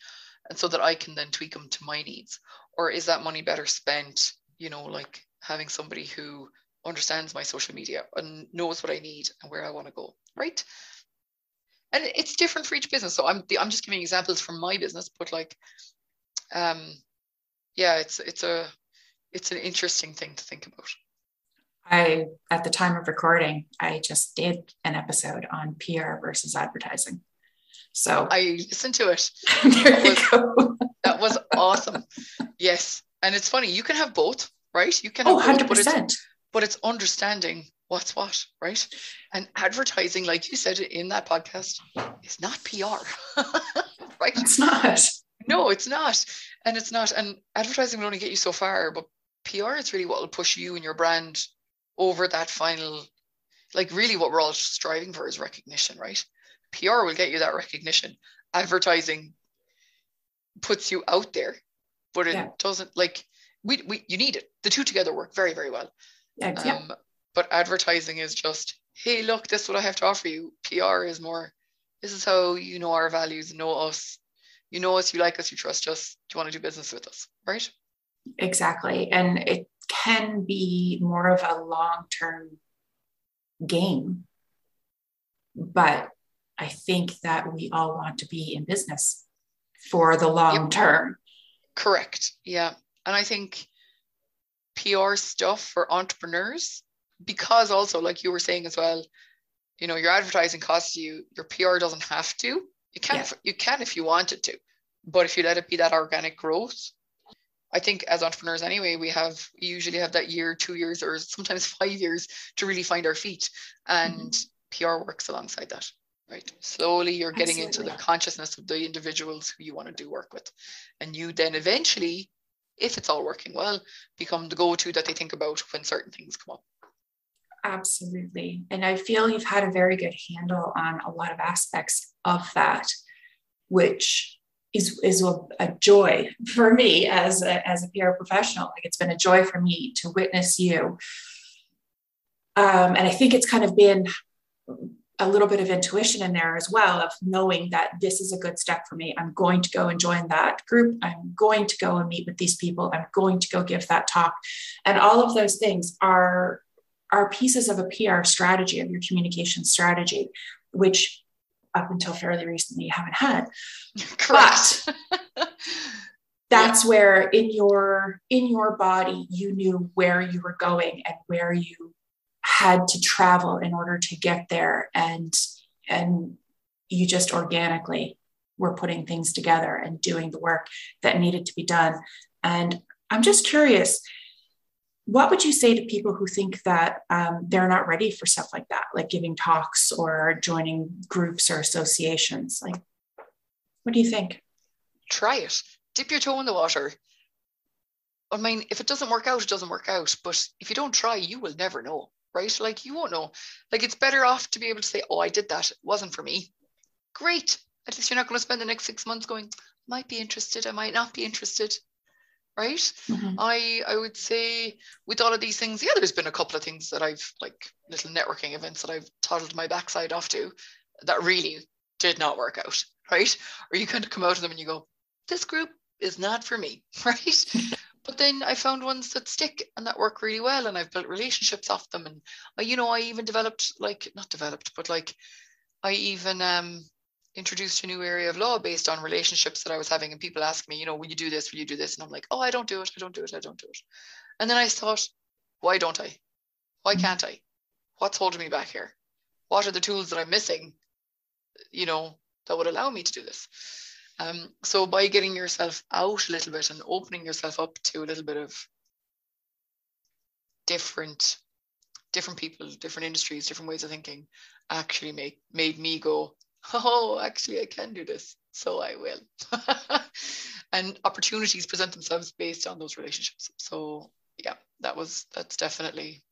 and so that i can then tweak them to my needs or is that money better spent you know like having somebody who understands my social media and knows what I need and where I want to go, right? And it's different for each business. So I'm I'm just giving examples from my business, but like, um, yeah, it's it's a it's an interesting thing to think about. I at the time of recording, I just did an episode on PR versus advertising. So I listened to it. there that, was, that was awesome. Yes. And it's funny, you can have both right? You can oh, 100%. But it's, but it's understanding what's what, right? And advertising, like you said in that podcast, is not PR, right? It's not. No, it's not. And it's not. And advertising will only get you so far, but PR is really what will push you and your brand over that final, like really what we're all striving for is recognition, right? PR will get you that recognition. Advertising puts you out there, but it yeah. doesn't like we, we you need it. The two together work very, very well. Yeah, yeah. Um, but advertising is just, hey, look, this is what I have to offer you. PR is more, this is how you know our values, know us, you know us, you like us, you trust us, do you want to do business with us, right? Exactly. And it can be more of a long term game. But I think that we all want to be in business for the long yep. term. Correct. Yeah. And I think PR stuff for entrepreneurs, because also, like you were saying as well, you know, your advertising costs you, your PR doesn't have to. You can, yeah. you can if you wanted to, but if you let it be that organic growth, I think as entrepreneurs anyway, we have we usually have that year, two years, or sometimes five years to really find our feet, and mm-hmm. PR works alongside that. Right. Slowly, you're getting Absolutely. into the consciousness of the individuals who you want to do work with, and you then eventually, if it's all working well, become the go-to that they think about when certain things come up. Absolutely. And I feel you've had a very good handle on a lot of aspects of that, which is, is a, a joy for me as a, as a PR professional. Like it's been a joy for me to witness you. Um, and I think it's kind of been a little bit of intuition in there as well of knowing that this is a good step for me. I'm going to go and join that group. I'm going to go and meet with these people. I'm going to go give that talk. And all of those things are are pieces of a PR strategy, of your communication strategy, which up until fairly recently you haven't had. Correct. But that's yeah. where in your in your body you knew where you were going and where you had to travel in order to get there and and you just organically were putting things together and doing the work that needed to be done and i'm just curious what would you say to people who think that um, they're not ready for stuff like that, like giving talks or joining groups or associations? Like, what do you think? Try it. Dip your toe in the water. I mean, if it doesn't work out, it doesn't work out. But if you don't try, you will never know, right? Like, you won't know. Like, it's better off to be able to say, oh, I did that. It wasn't for me. Great. At least you're not going to spend the next six months going, might be interested, I might not be interested right? Mm-hmm. I I would say with all of these things, yeah, there's been a couple of things that I've like little networking events that I've toddled my backside off to that really did not work out, right? Or you kind of come out of them and you go, this group is not for me, right? but then I found ones that stick and that work really well, and I've built relationships off them, and I, you know, I even developed like not developed, but like I even um introduced a new area of law based on relationships that I was having. And people ask me, you know, will you do this? Will you do this? And I'm like, oh, I don't do it. I don't do it. I don't do it. And then I thought, why don't I? Why mm. can't I? What's holding me back here? What are the tools that I'm missing, you know, that would allow me to do this? Um, so by getting yourself out a little bit and opening yourself up to a little bit of different different people, different industries, different ways of thinking, actually make made me go, oh, actually, I can do this. So I will. and opportunities present themselves based on those relationships. So yeah, that was, that's definitely,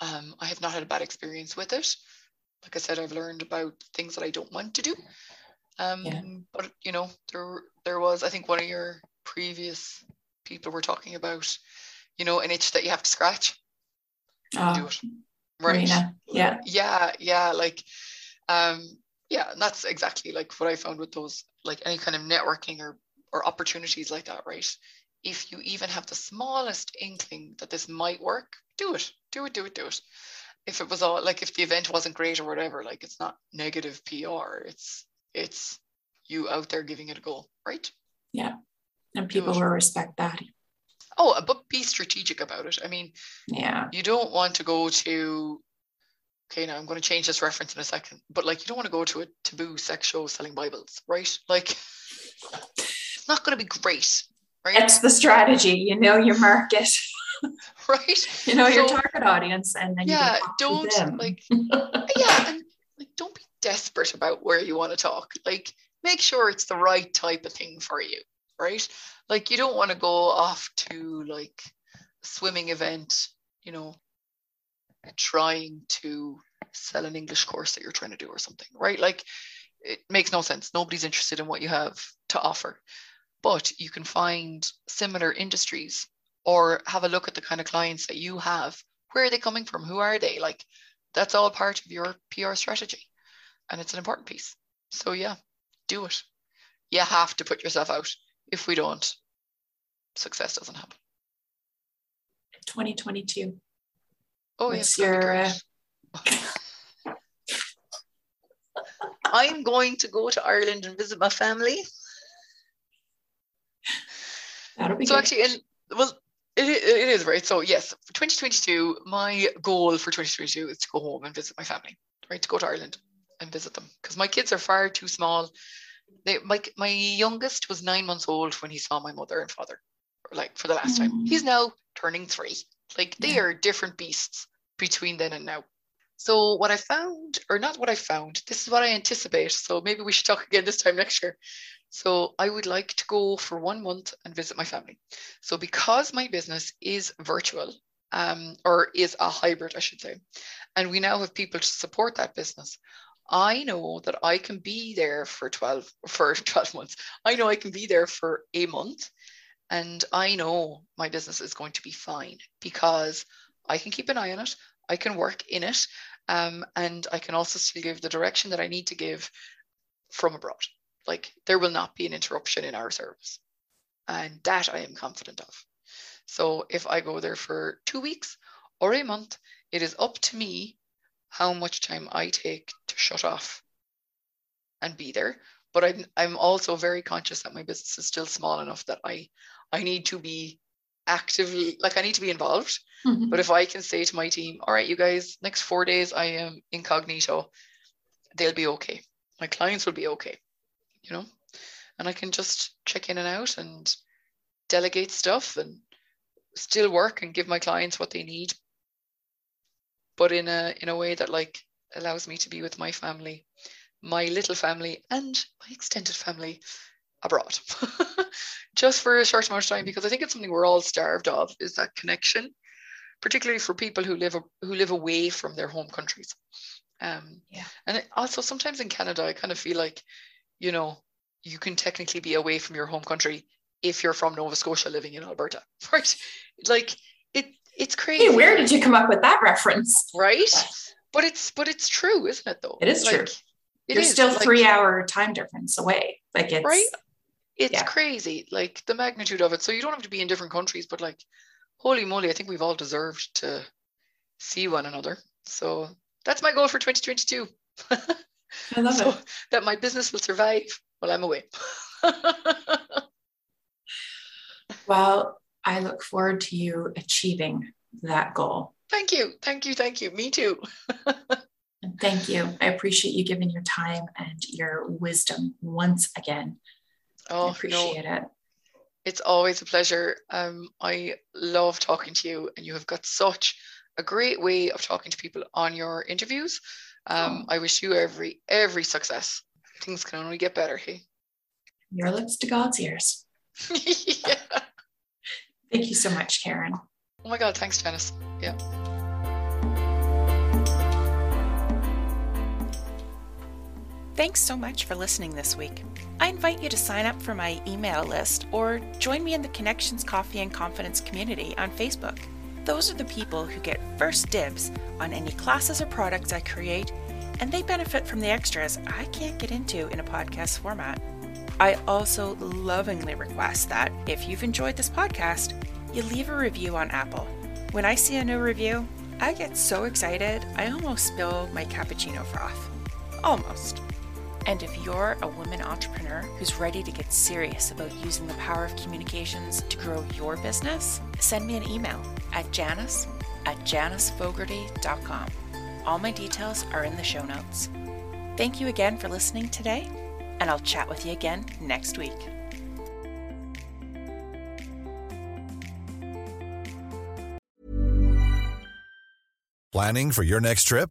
um, I have not had a bad experience with it. Like I said, I've learned about things that I don't want to do. Um, yeah. But you know, there there was, I think, one of your previous people were talking about, you know, an itch that you have to scratch. Oh, do it. Right. Marina. Yeah. Yeah. Yeah. Like, um, yeah and that's exactly like what i found with those like any kind of networking or or opportunities like that right? If you even have the smallest inkling that this might work do it. Do it do it do it. If it was all like if the event wasn't great or whatever like it's not negative pr it's it's you out there giving it a go right? Yeah. And people will respect that. Oh but be strategic about it. I mean yeah. you don't want to go to okay, now I'm going to change this reference in a second, but like you don't want to go to a taboo sex show selling Bibles, right? Like it's not going to be great, right? It's the strategy, you know your market. right? You know your target audience, and then yeah, don't like yeah, and like don't be desperate about where you want to talk. Like make sure it's the right type of thing for you, right? Like you don't want to go off to like a swimming event, you know, trying to sell an English course that you're trying to do or something, right? Like it makes no sense. Nobody's interested in what you have to offer. But you can find similar industries or have a look at the kind of clients that you have. Where are they coming from? Who are they? Like that's all part of your PR strategy. And it's an important piece. So yeah, do it. You have to put yourself out. If we don't, success doesn't happen. 2022. Oh, yes. gonna your. I'm going to go to Ireland and visit my family. That'll be So good. actually, in well, it, it is right. So yes, for 2022, my goal for 2022 is to go home and visit my family. Right, to go to Ireland and visit them because my kids are far too small. They, my my youngest was nine months old when he saw my mother and father, like for the last time. Mm. He's now turning three. Like they Yeah. are different beasts between then and now. So what I found, or not what I found, this is what I anticipate. So maybe we should talk again this time next year. So I would like to go for one month and visit my family. So because my business is virtual, um, or is a hybrid, I should say, and we now have people to support that business, I know that I can be there for 12 for 12 months. I know I can be there for a month and I know my business is going to be fine because I can keep an eye on it. I can work in it. Um, and I can also still give the direction that I need to give from abroad. Like there will not be an interruption in our service. And that I am confident of. So if I go there for two weeks or a month, it is up to me how much time I take to shut off and be there. But I'm, I'm also very conscious that my business is still small enough that I, I need to be actively, like I need to be involved. Mhm. But if I can say to my team, all right, you guys, next four days I am incognito, they'll be okay. My clients will be okay, you know, and I can just check in and out and delegate stuff and still work and give my clients what they need, but in a in a way that like allows me to be with my family, my little family, and my extended family abroad, just for a short amount of time because I think it's something we're all starved of is that connection particularly for people who live who live away from their home countries. Um, Yeah. And also sometimes in Canada, I kind of feel like, you know, you can technically be away from your home country if you're from Nova Scotia living in Alberta, right? Like it, it's crazy. Hey, where did you come up with that reference? Right? But it's but it's true, isn't it? Though It is true. It You're is, still like- three hour time difference away. Like it's right? It's yeah. crazy, like the magnitude of it. So you don't have to be in different countries, but like, holy moly, I think we've all deserved to see one another. So that's my goal for 2022. I love so it. that my business will survive while I'm away. Well, I look forward to you achieving that goal. thank you, thank you, thank you. Me too. And thank you. I appreciate you giving your time and your wisdom once again. I Oh, no, appreciate it. it's always a pleasure. Um, I love talking to you, and you have got such a great way of talking to people on your interviews. Um, Oh. I wish you every every success. Things can only get better. Hey. Your lips to God's ears. yeah. Thank you so much, Karen. Oh my God, thanks, Janice. Yeah. Thanks so much for listening this week. I invite you to sign up for my email list or join me in the Connections Coffee and Confidence community on Facebook. Those are the people who get first dibs on any classes or products I create, and they benefit from the extras I can't get into in a podcast format. I also lovingly request that if you've enjoyed this podcast, you leave a review on Apple. When I see a new review, I get so excited I almost spill my cappuccino froth. Almost. And if you're a woman entrepreneur who's ready to get serious about using the power of communications to grow your business, send me an email at janice at janicefogarty.com. All my details are in the show notes. Thank you again for listening today, and I'll chat with you again next week. Planning for your next trip?